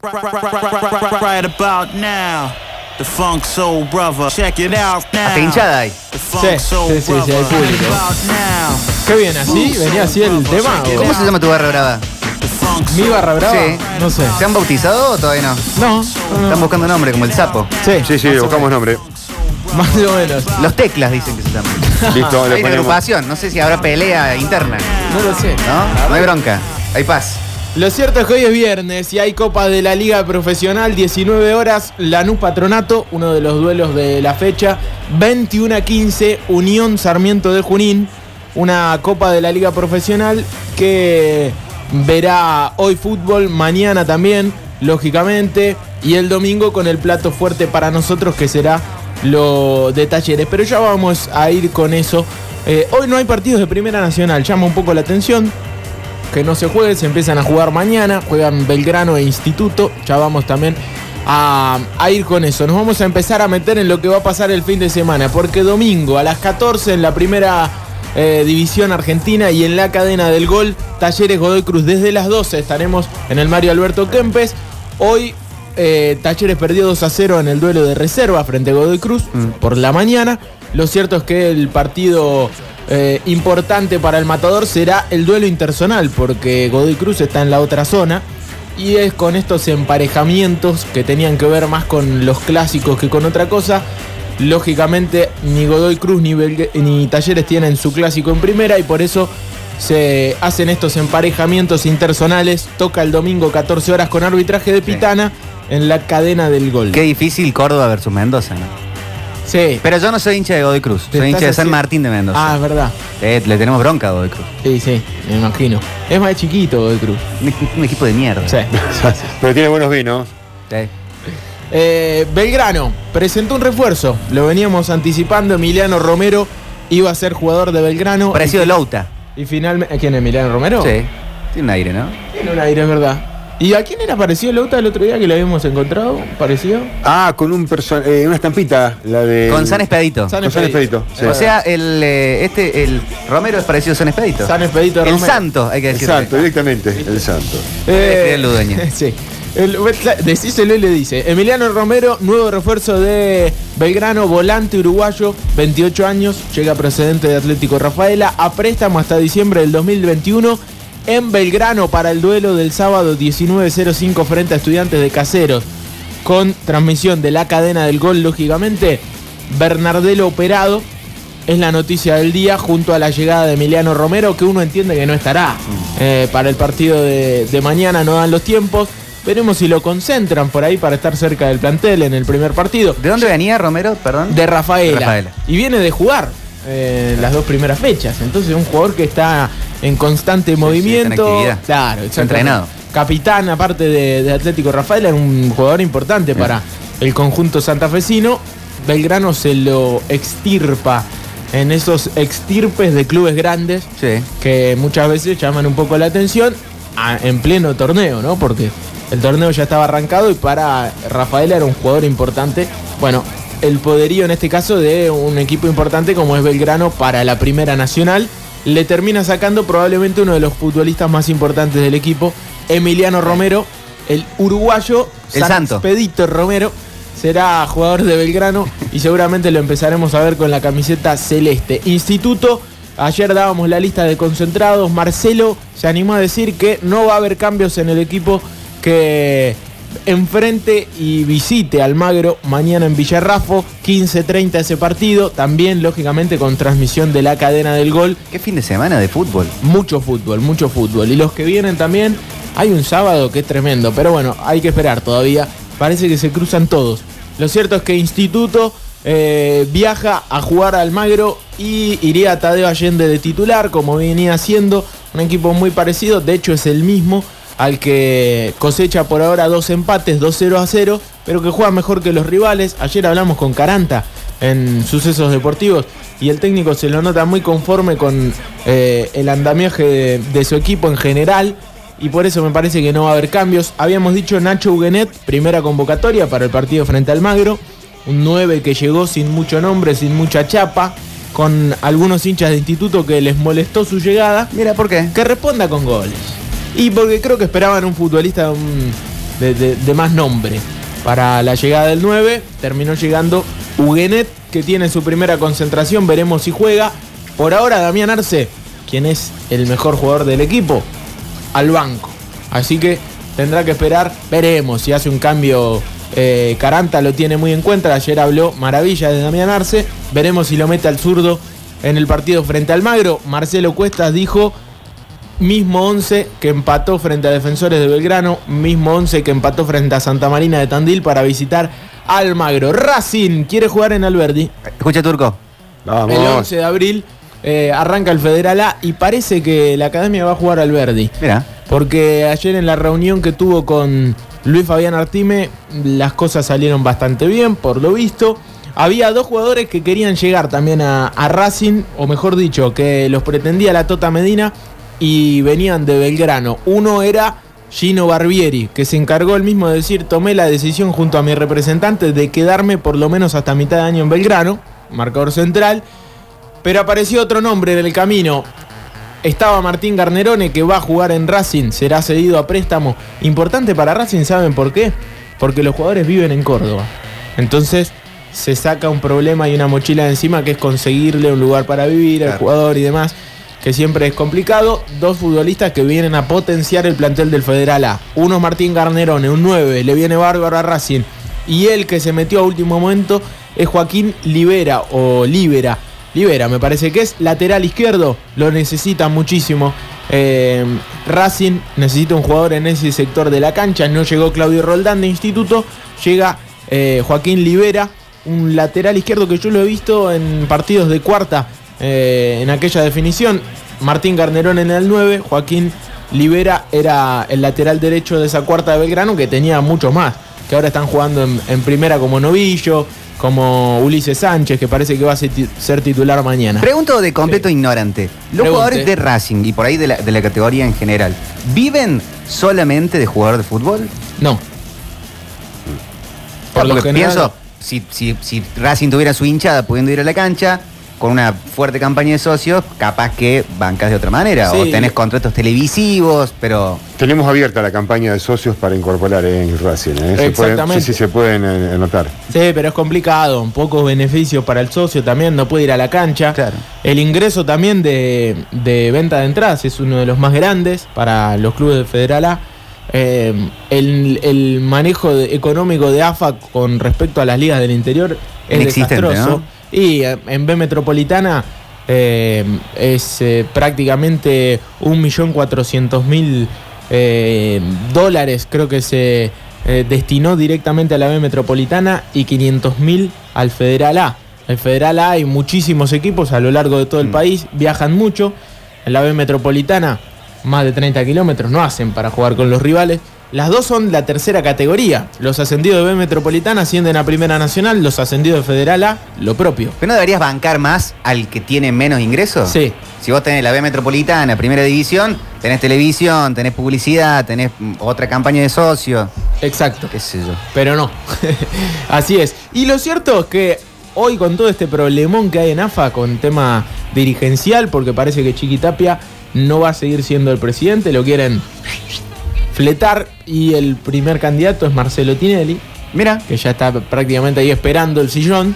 Right about now, the Funk Soul Brother. Check it out now. Hasta hinchada Funk Sí, Soul sí, sí, sí, hay Brother. público. Right about now, ¿Qué bien así? ¿Venía así el tema? o- ¿Cómo se llama tu barra brava? the Funk ¿Mi Soul barra brava? Sí. No sé. ¿Se han bautizado o todavía no? No, no, Están buscando nombre, como el sapo. Sí, Sí, sí, buscamos nombre. Más o menos. Los teclas dicen que se llaman. Listo, Hay una agrupación, no sé si habrá pelea interna, No lo sé. ¿no? No hay bronca, hay paz. Lo cierto es que hoy es viernes y hay Copa de la Liga Profesional, 19 horas, Lanús Patronato, uno de los duelos de la fecha, 21 a 15, Unión Sarmiento de Junín, una Copa de la Liga Profesional que verá hoy fútbol, mañana también, lógicamente, y el domingo con el plato fuerte para nosotros que será lo de talleres. Pero ya vamos a ir con eso. Eh, hoy no hay partidos de Primera Nacional, llama un poco la atención que no se juegue, se empiezan a jugar mañana, juegan Belgrano e Instituto, ya vamos también a, a ir con eso. Nos vamos a empezar a meter en lo que va a pasar el fin de semana, porque domingo a las 14 en la primera eh, división argentina y en la cadena del gol, Talleres Godoy Cruz, desde las 12 estaremos en el Mario Alberto Kempes. Hoy eh, Talleres perdió 2 a 0 en el duelo de reserva frente a Godoy Cruz por la mañana. Lo cierto es que el partido eh, importante para el matador será el duelo interzonal, porque Godoy Cruz está en la otra zona. Y es con estos emparejamientos que tenían que ver más con los clásicos que con otra cosa. Lógicamente, ni Godoy Cruz ni, Belgue- ni Talleres tienen su clásico en primera y por eso se hacen estos emparejamientos interzonales. Toca el domingo 14 horas con arbitraje de Pitana en la cadena del gol. Qué difícil Córdoba versus Mendoza, ¿no? Sí. Pero yo no soy hincha de Godoy Cruz, soy hincha de San Martín de Mendoza. Ah, es verdad. Eh, le tenemos bronca a Godoy Cruz. Sí, sí, me imagino. Es más chiquito Godoy Cruz. Un, un equipo de mierda. Sí. Pero tiene buenos vinos. Sí. Eh, Belgrano presentó un refuerzo. Lo veníamos anticipando. Emiliano Romero iba a ser jugador de Belgrano. Parecido y, Louta. y finalmente. ¿Quién es Emiliano Romero? Sí. Tiene un aire, ¿no? Tiene un aire, es verdad. ¿Y a quién era parecido Lauta el otro día que lo habíamos encontrado? ¿Parecido? Ah, con un eh, una estampita, la de. Con San Expedito. San Con San Expedito. sí. O sea, el, eh, este, el Romero es parecido a San Expedito. San Expedito el Romero. Santo, hay que El decir. santo, directamente, el santo. Este es el Ludueña. sí. El, decíselo y le dice. Emiliano Romero, nuevo refuerzo de Belgrano, volante uruguayo, 28 años, llega procedente de Atlético Rafaela, a préstamo hasta diciembre del 2021 en Belgrano para el duelo del sábado 19.05 frente a estudiantes de Caseros. Con transmisión de la cadena del gol, lógicamente, Bernardelo operado. Es la noticia del día junto a la llegada de Emiliano Romero, que uno entiende que no estará eh, para el partido de, de mañana, no dan los tiempos. Veremos si lo concentran por ahí para estar cerca del plantel en el primer partido. ¿De dónde venía Romero, perdón? De Rafaela. Rafaela. Y viene de jugar eh, las dos primeras fechas. Entonces un jugador que está en constante movimiento. actividad. Claro, entrenado. Capitán, aparte de, de Atlético Rafaela, era un jugador importante para el conjunto santafesino. Belgrano se lo extirpa en esos extirpes de clubes grandes Sí. que muchas veces llaman un poco la atención a- en pleno torneo, ¿no? Porque el torneo ya estaba arrancado y para Rafael era un jugador importante. Bueno, el poderío en este caso de un equipo importante como es Belgrano para la Primera Nacional le termina sacando probablemente uno de los futbolistas más importantes del equipo, Emiliano Romero, el uruguayo El San santo. Expedito Romero. Será jugador de Belgrano y seguramente lo empezaremos a ver con la camiseta celeste. Instituto, ayer dábamos la lista de concentrados. Marcelo se animó a decir que no va a haber cambios en el equipo que enfrente y visite Almagro mañana en Villarrafo, 15.30 ese partido, también lógicamente con transmisión de la cadena del gol, Qué fin de semana de fútbol. mucho fútbol, mucho fútbol. Y los que vienen también, hay un sábado que es tremendo, pero bueno, hay que esperar todavía. Parece que se cruzan todos. Lo cierto es que Instituto eh, viaja a jugar a Almagro y iría a Tadeo Allende de titular, como venía haciendo. Un equipo muy parecido, de hecho es el mismo al que cosecha por ahora dos empates, 2-0 a 0, pero que juega mejor que los rivales. Ayer hablamos con Caranta en sucesos deportivos y el técnico se lo nota muy conforme con eh, el andamiaje de, de su equipo en general y por eso me parece que no va a haber cambios. Habíamos dicho Nacho Huguenet, primera convocatoria para el partido frente al Magro, un 9 que llegó sin mucho nombre, sin mucha chapa, con algunos hinchas de instituto que les molestó su llegada Mira, ¿por qué? que responda con goles. Y porque creo que esperaban un futbolista de más nombre. Para la llegada del 9 terminó llegando Huguenet, que tiene su primera concentración, veremos si juega. Por ahora Damián Arce, quien es el mejor jugador del equipo, al banco. Así que tendrá que esperar, veremos si hace un cambio. eh, Caranta lo tiene muy en cuenta, ayer habló maravilla de Damián Arce, veremos si lo mete al zurdo en el partido frente al Magro. Marcelo Cuestas dijo, mismo 11 que empató frente a Defensores de Belgrano, mismo 11 que empató frente a Santa Marina de Tandil para visitar al Magro. Racing quiere jugar en Alberdi. Escucha, Turco. Vamos. El 11 de abril eh, arranca el Federal A y parece que la academia va a jugar al Verdi. Mira. Porque ayer en la reunión que tuvo con Luis Fabián Artime, las cosas salieron bastante bien, por lo visto. Había dos jugadores que querían llegar también a, a Racing, o mejor dicho, que los pretendía la Tota Medina y venían de Belgrano. Uno era Gino Barbieri, que se encargó el mismo de decir, tomé la decisión junto a mi representante de quedarme por lo menos hasta mitad de año en Belgrano, marcador central. Pero apareció otro nombre en el camino. Estaba Martín Garnerone que va a jugar en Racing, será cedido a préstamo. Importante para Racing, ¿saben por qué? Porque los jugadores viven en Córdoba. Entonces se saca un problema y una mochila de encima que es conseguirle un lugar para vivir al Claro. jugador y demás, que siempre es complicado. Dos futbolistas que vienen a potenciar el plantel del Federal A. Uno Martín Garnerone, un 9, le viene bárbaro a Racing. Y el que se metió a último momento es Joaquín Libera o Libera. Libera, me parece que es lateral izquierdo, lo necesita muchísimo. Eh, Racing necesita un jugador en ese sector de la cancha. No llegó Claudio Roldán de Instituto, llega eh, Joaquín Libera, un lateral izquierdo que yo lo he visto en partidos de cuarta eh, en aquella definición. Martín Garnerón en el 9, Joaquín Libera era el lateral derecho de esa cuarta de Belgrano que tenía muchos más, que ahora están jugando en, en primera como Novillo, como Ulises Sánchez, que parece que va a ser, ti- ser titular mañana. Pregunto de completo ignorante. Los Pregunte. jugadores de Racing y por ahí de la, de la categoría en general, ¿viven solamente de jugador de fútbol? No. Por lo general, pienso, si, si, si Racing tuviera su hinchada pudiendo ir a la cancha, con una fuerte campaña de socios, capaz que bancas de otra manera. O tenés contratos televisivos, pero. Tenemos abierta la campaña de socios para incorporar en Racing. ¿eh? Se pueden- sí, sí, se pueden eh, anotar. Sí, pero es complicado. Pocos beneficios para el socio también. No puede ir a la cancha. Claro. El ingreso también de, de venta de entradas es uno de los más grandes para los clubes de Federal A. Eh, el, el manejo de- económico de AFA con respecto a las ligas del interior es desastroso. ¿no? Y eh, en B Metropolitana eh, es eh, prácticamente 1.400.000 eh, dólares, creo que se eh, destinó directamente a la B Metropolitana y 500.000 al Federal A. El Federal A hay muchísimos equipos a lo largo de todo el Mm. país, viajan mucho. En la B Metropolitana, más de 30 kilómetros no hacen para jugar con los rivales. Las dos son la tercera categoría. Los ascendidos de B Metropolitana ascienden a Primera Nacional, los ascendidos de Federal A, lo propio. ¿Pero no deberías bancar más al que tiene menos ingresos? Sí. Si vos tenés la B Metropolitana, primera división, tenés televisión, tenés publicidad, tenés mm, otra campaña de socios, Exacto. qué sé yo. Pero no. Así es. Y lo cierto es que hoy con todo este problemón que hay en AFA con tema dirigencial, porque parece que Chiquitapia no va a seguir siendo el presidente, lo quieren fletar y el primer candidato es Marcelo Tinelli, Mira, que ya está prácticamente ahí esperando el sillón.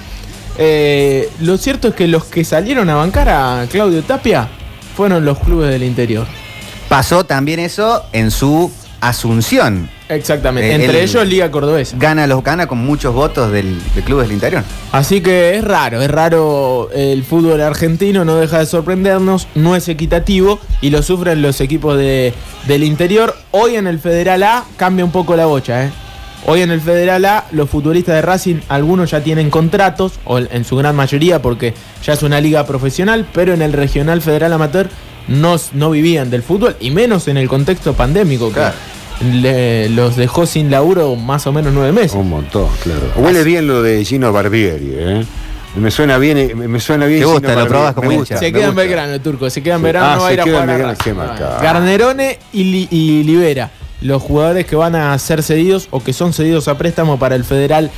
Eh, lo cierto es que los que salieron a bancar a Claudio Tapia fueron los clubes del interior. pasó también eso en su asunción. Exactamente. Eh, Entre el- ellos Liga Cordobesa. Gana los gana con muchos votos del, de clubes del interior. Así que es raro, es raro el fútbol argentino, no deja de sorprendernos, no es equitativo y lo sufren los equipos de- del interior. Hoy en el Federal A cambia un poco la bocha, ¿eh? Hoy en el Federal A los futbolistas de Racing, algunos ya tienen contratos, o en su gran mayoría porque ya es una liga profesional, pero en el Regional Federal Amateur no, no vivían del fútbol y menos en el contexto pandémico que Claro. Le- los dejó sin laburo más o menos nueve meses. Un montón, claro. Huele bien lo de Gino Barbieri, ¿eh? Me suena bien, eh, me suena bien. Te Gino gusta, lo Barbieri. probás como Me hincha. gusta, Se queda en. Belgrano el turco, se queda en Sí. Belgrano, Ah, no va a ir a jugar. Garnerone y, Li- y Libera, los jugadores que van a ser cedidos o que son cedidos a préstamo para el Federal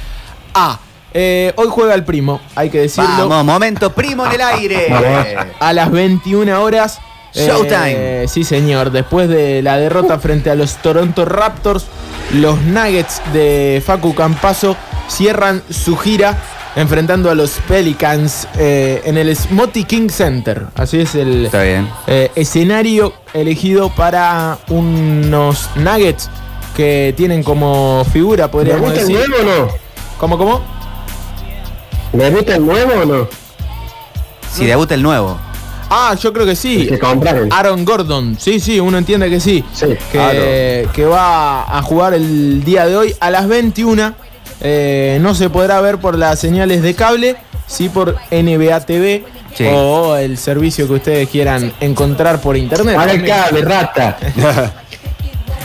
A. Eh, hoy juega el primo, hay que decirlo. Vamos, momento primo en el aire. A las 21 horas Showtime. sí, señor. Después de la derrota frente a los Toronto Raptors, los Nuggets de Facu Campaso cierran su gira enfrentando a los Pelicans eh, en el Smotty King Center. Así es el Está bien. eh, escenario elegido para unos Nuggets que tienen como figura, podríamos ¿Debuta el decir. nuevo o no? ¿Cómo, cómo? ¿Debuta el nuevo o no? Si debuta el nuevo. Ah, yo creo que sí. Que compraron. Aaron Gordon, sí, sí, uno entiende que sí. Sí, que, que va a jugar el día de hoy a las 21. Eh, no se podrá ver por las señales de cable, sí por NBA TV Sí. o el servicio que ustedes quieran encontrar por internet. Para el cable, rata.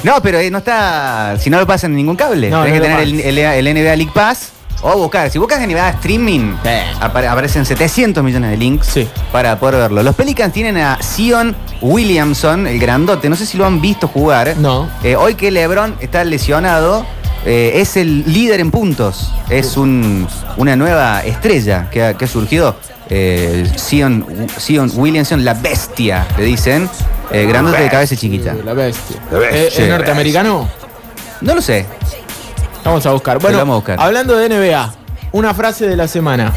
No, pero eh, no está. Si no lo pasan en ningún cable. No, no que tener el, el- el NBA League Pass. O buscar. Si buscas NBA Streaming, Sí. apare- aparecen 700 millones de links Sí. para poder verlo. Los Pelicans tienen a Sion Williamson, el grandote. No sé si lo han visto jugar. No. Eh, hoy que LeBron está lesionado, eh, es el líder en puntos. Es un- una nueva estrella que ha, que ha surgido. Eh, Sion, Sion Williamson, la bestia, le dicen. Eh, grandote de cabeza chiquita. La bestia. La bestia. Eh, ¿Es Sí. norteamericano? No lo sé. Vamos a buscar. Bueno, vamos a buscar. hablando de NBA, una frase de la semana.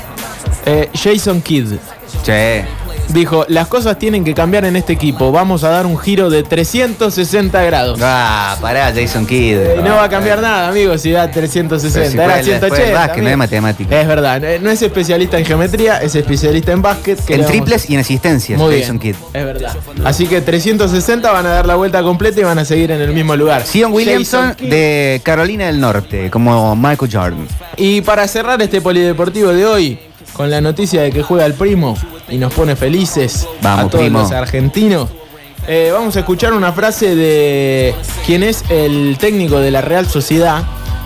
Eh, Jason Kidd Che. Dijo, las cosas tienen que cambiar en este equipo. Vamos a dar un giro de 360 grados. Ah, pará, Jason Kidd. Y no va a cambiar nada, amigo, si da 360. Pero si Era juega el- juega el 180. básquet, no es matemática. Es verdad, no es especialista en geometría, es especialista en básquet. que En triples y en asistencias, Muy Jason bien, Kidd. es verdad. Así que 360 van a dar la vuelta completa y van a seguir en el mismo lugar. Sion Williamson de Carolina del Norte, como Michael Jordan. Y para cerrar este polideportivo de hoy, con la noticia de que juega el primo y nos pone felices Vamos, a todos primo. los argentinos, eh, vamos a escuchar una frase de quien es el técnico de la Real Sociedad,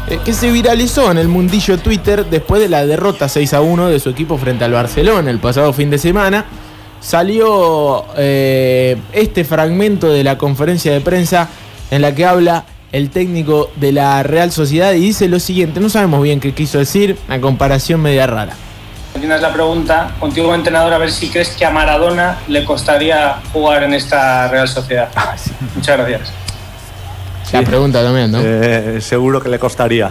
eh, que se viralizó en el mundillo Twitter después de la derrota 6 a 1 de su equipo frente al Barcelona el pasado fin de semana. Salió eh, este fragmento de la conferencia de prensa en la que habla el técnico de la Real Sociedad y dice lo siguiente, no sabemos bien qué quiso decir, una comparación media rara. Tienes la pregunta, contigo entrenador, a ver si crees que a Maradona le costaría jugar en esta Real Sociedad. Muchas gracias. La pregunta también, ¿no? Eh, seguro que le costaría.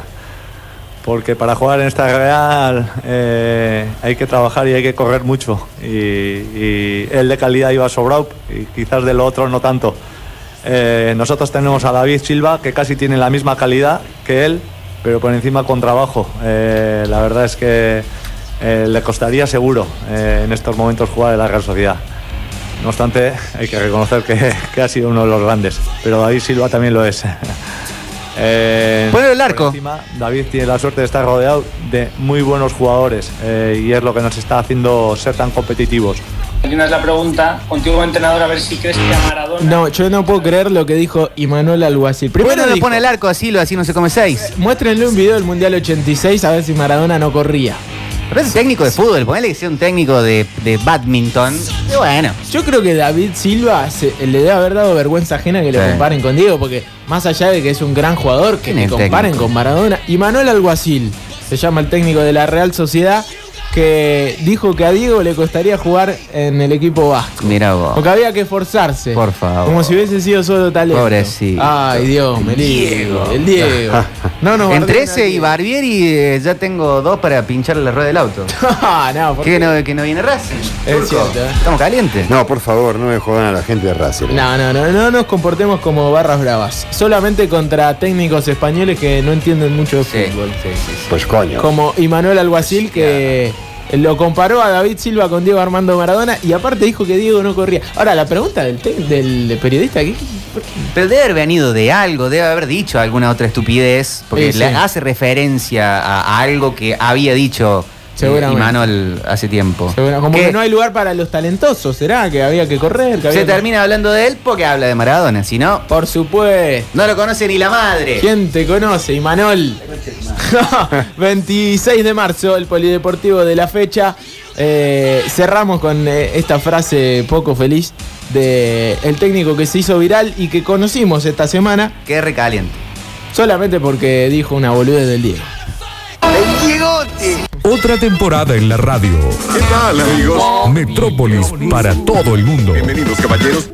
Porque para jugar en esta Real eh, hay que trabajar y hay que correr mucho. Y, y él de calidad iba sobrado y quizás de lo otro no tanto. Eh, nosotros tenemos a David Silva, que casi tiene la misma calidad que él, pero por encima con trabajo. Eh, la verdad es que eh, le costaría seguro eh, en estos momentos jugar en la Real Sociedad. No obstante, hay que reconocer que, que ha sido uno de los grandes, pero David Silva también lo es. Eh, Ponle el arco. encima, David tiene la suerte de estar rodeado de muy buenos jugadores eh, y es lo que nos está haciendo ser tan competitivos. Tienes la pregunta, contigo entrenador, a ver si crees que a Maradona... No, yo no puedo creer lo que dijo Imanuel Alguacil. ¿Por qué Primero no le pone el arco así, lo así no se come seis? muéstrenle un video del Mundial 86 a ver si Maradona no corría. Pero es técnico de fútbol, ponele que sea un técnico de, de badminton. Y bueno. Yo creo que David Silva se- le debe haber dado vergüenza ajena que lo Sí. comparen con Diego, porque más allá de que es un gran jugador, que ¿Quién le el comparen técnico? con Maradona. Y Manuel Alguacil, se llama el técnico de la Real Sociedad, que dijo que a Diego le costaría jugar en el equipo vasco. Mira vos. Porque había que esforzarse. Por favor. Como si hubiese sido solo talento. Pobrecito. Ay, Dios, me Diego. El Diego. No, no, Entre ese y Barbieri eh, ya tengo dos para pinchar la rueda del auto. Ah, no, ¿por ¿Qué qué? no, que no viene Racing? Es Turco. cierto, ¿eh? Estamos calientes. No, por favor, no me jodan a la gente de Racing. No, no, no, no nos comportemos como barras bravas. Solamente contra técnicos españoles que no entienden mucho de Sí, fútbol. sí, sí, sí. Pues coño. Como Imanuel Alguacil que lo comparó a David Silva con Diego Armando Maradona y aparte dijo que Diego no corría. Ahora, la pregunta del, del periodista aquí. ¿por qué? Pero debe haber venido de algo, debe haber dicho alguna otra estupidez, porque Sí, le sí. hace referencia a, a algo que había dicho eh. Imanol hace tiempo. Como Que que no hay lugar para los talentosos, ¿será? Que había que correr. Que había Se que- termina hablando de él porque habla de Maradona, si no, Por supuesto. no lo conoce ni la madre. ¿Quién te conoce, Imanol? 26 de marzo, el polideportivo de la fecha. Eh, cerramos con eh, esta frase poco feliz de el técnico que se hizo viral y que conocimos esta semana Qué recaliente. solamente porque dijo una boludez del Diego. Otra temporada en la radio. ¿Qué tal, amigos? Metrópolis para todo el mundo. Bienvenidos, caballeros.